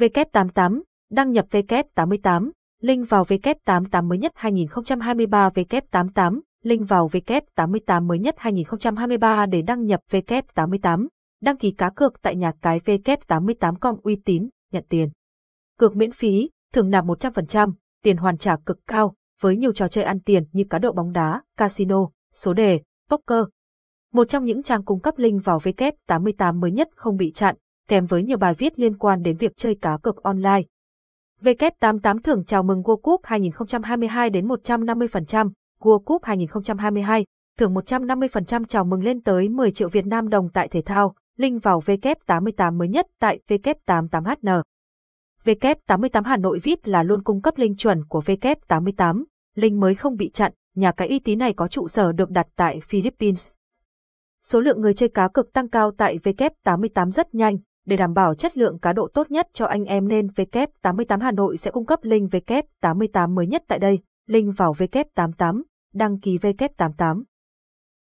W88, đăng nhập W88, link vào W88 mới nhất 2023 W88, link vào W88 mới nhất 2023 để đăng nhập W88, đăng ký cá cược tại nhà cái W88com uy tín, nhận tiền. Cược miễn phí, thường nạp 100%, tiền hoàn trả cực cao, với nhiều trò chơi ăn tiền như cá độ bóng đá, casino, số đề, poker. Một trong những trang cung cấp link vào W88 mới nhất không bị chặn, kèm với nhiều bài viết liên quan đến việc chơi cá cược online. W88 thưởng chào mừng World Cup 2022 đến 150%, World Cup 2022, thưởng 150% chào mừng lên tới 10 triệu Việt Nam đồng tại thể thao, link vào W88 mới nhất tại W88HN. W88 Hà Nội VIP là luôn cung cấp link chuẩn của W88, link mới không bị chặn, nhà cái uy tín này có trụ sở được đặt tại Philippines. Số lượng người chơi cá cược tăng cao tại W88 rất nhanh, để đảm bảo chất lượng cá độ tốt nhất cho anh em nên W88 Hà Nội sẽ cung cấp link W88 mới nhất tại đây, link vào W88, đăng ký W88.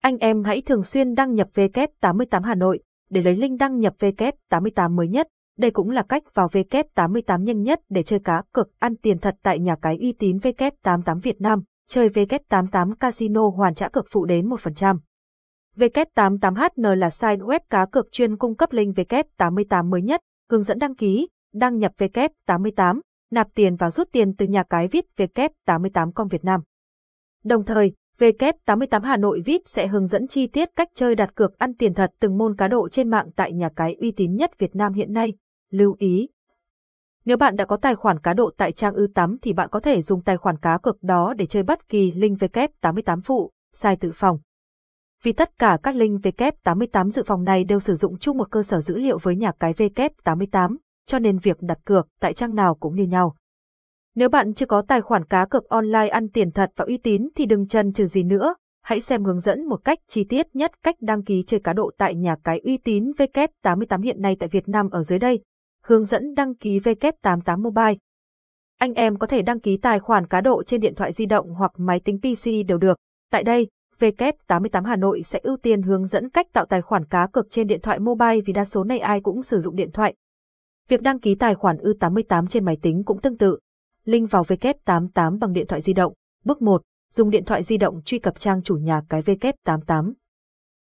Anh em hãy thường xuyên đăng nhập W88 Hà Nội để lấy link đăng nhập W88 mới nhất. Đây cũng là cách vào W88 nhanh nhất để chơi cá cược ăn tiền thật tại nhà cái uy tín W88 Việt Nam, chơi W88 Casino hoàn trả cược phụ đến 1%. W88HN là site web cá cược chuyên cung cấp link W88 mới nhất, hướng dẫn đăng ký, đăng nhập W88, nạp tiền và rút tiền từ nhà cái VIP W88com Việt Nam. Đồng thời, W88 Hà Nội VIP sẽ hướng dẫn chi tiết cách chơi đặt cược ăn tiền thật từng môn cá độ trên mạng tại nhà cái uy tín nhất Việt Nam hiện nay. Lưu ý! Nếu bạn đã có tài khoản cá độ tại trang ư 8 thì bạn có thể dùng tài khoản cá cược đó để chơi bất kỳ link W88 phụ, sai tự phòng. Vì tất cả các link W88 dự phòng này đều sử dụng chung một cơ sở dữ liệu với nhà cái W88, cho nên việc đặt cược tại trang nào cũng như nhau. Nếu bạn chưa có tài khoản cá cược online ăn tiền thật và uy tín thì đừng chần chừ gì nữa, hãy xem hướng dẫn một cách chi tiết nhất cách đăng ký chơi cá độ tại nhà cái uy tín W88 hiện nay tại Việt Nam ở dưới đây. Hướng dẫn đăng ký W88 Mobile. Anh em có thể đăng ký tài khoản cá độ trên điện thoại di động hoặc máy tính PC đều được. Tại đây, W88 Hà Nội sẽ ưu tiên hướng dẫn cách tạo tài khoản cá cược trên điện thoại mobile vì đa số này ai cũng sử dụng điện thoại. Việc đăng ký tài khoản U88 trên máy tính cũng tương tự. Link vào W88 bằng điện thoại di động. Bước 1. Dùng điện thoại di động truy cập trang chủ nhà cái W88.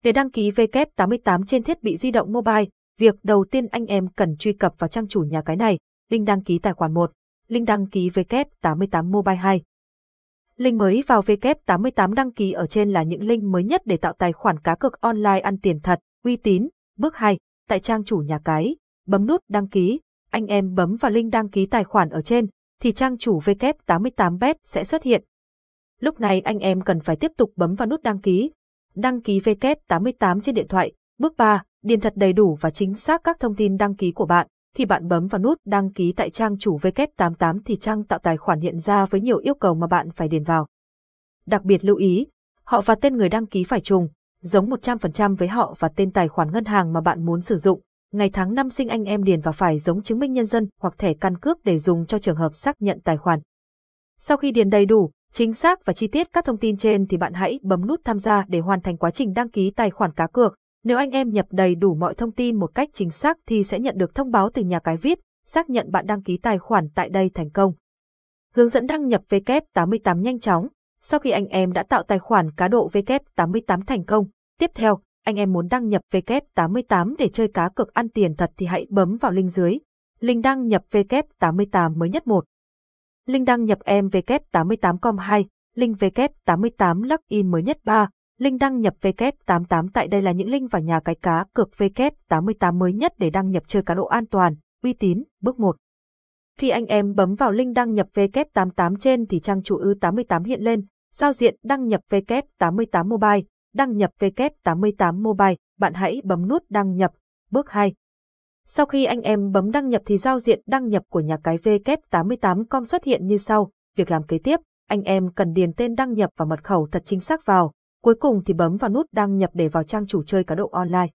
Để đăng ký W88 trên thiết bị di động mobile, việc đầu tiên anh em cần truy cập vào trang chủ nhà cái này, link đăng ký tài khoản 1, link đăng ký W88 Mobile 2. Link mới vào W88 đăng ký ở trên là những link mới nhất để tạo tài khoản cá cược online ăn tiền thật, uy tín. Bước 2, tại trang chủ nhà cái, bấm nút đăng ký, anh em bấm vào link đăng ký tài khoản ở trên, thì trang chủ W88bet sẽ xuất hiện. Lúc này anh em cần phải tiếp tục bấm vào nút đăng ký. Đăng ký W88 trên điện thoại. Bước 3, điền thật đầy đủ và chính xác các thông tin đăng ký của bạn thì bạn bấm vào nút đăng ký tại trang chủ W88 thì trang tạo tài khoản hiện ra với nhiều yêu cầu mà bạn phải điền vào. Đặc biệt lưu ý, họ và tên người đăng ký phải trùng, giống 100% với họ và tên tài khoản ngân hàng mà bạn muốn sử dụng. Ngày tháng năm sinh anh em điền vào phải giống chứng minh nhân dân hoặc thẻ căn cước để dùng cho trường hợp xác nhận tài khoản. Sau khi điền đầy đủ, chính xác và chi tiết các thông tin trên thì bạn hãy bấm nút tham gia để hoàn thành quá trình đăng ký tài khoản cá cược. Nếu anh em nhập đầy đủ mọi thông tin một cách chính xác thì sẽ nhận được thông báo từ nhà cái VIP, xác nhận bạn đăng ký tài khoản tại đây thành công. Hướng dẫn đăng nhập W88 nhanh chóng. Sau khi anh em đã tạo tài khoản cá độ W88 thành công, tiếp theo, anh em muốn đăng nhập W88 để chơi cá cược ăn tiền thật thì hãy bấm vào link dưới. Link đăng nhập W88 mới nhất 1. Link đăng nhập em W88com 2, link W88 login mới nhất 3, Link đăng nhập W88 tại đây là những link vào nhà cái cá cược W88 mới nhất để đăng nhập chơi cá độ an toàn, uy tín, bước 1. Khi anh em bấm vào link đăng nhập W88 trên thì trang chủ ư88 hiện lên, giao diện đăng nhập W88 Mobile, đăng nhập W88 Mobile, bạn hãy bấm nút đăng nhập, bước 2. Sau khi anh em bấm đăng nhập thì giao diện đăng nhập của nhà cái W88com xuất hiện như sau, việc làm kế tiếp, anh em cần điền tên đăng nhập và mật khẩu thật chính xác vào, Cuối cùng thì bấm vào nút đăng nhập để vào trang chủ chơi cá độ online.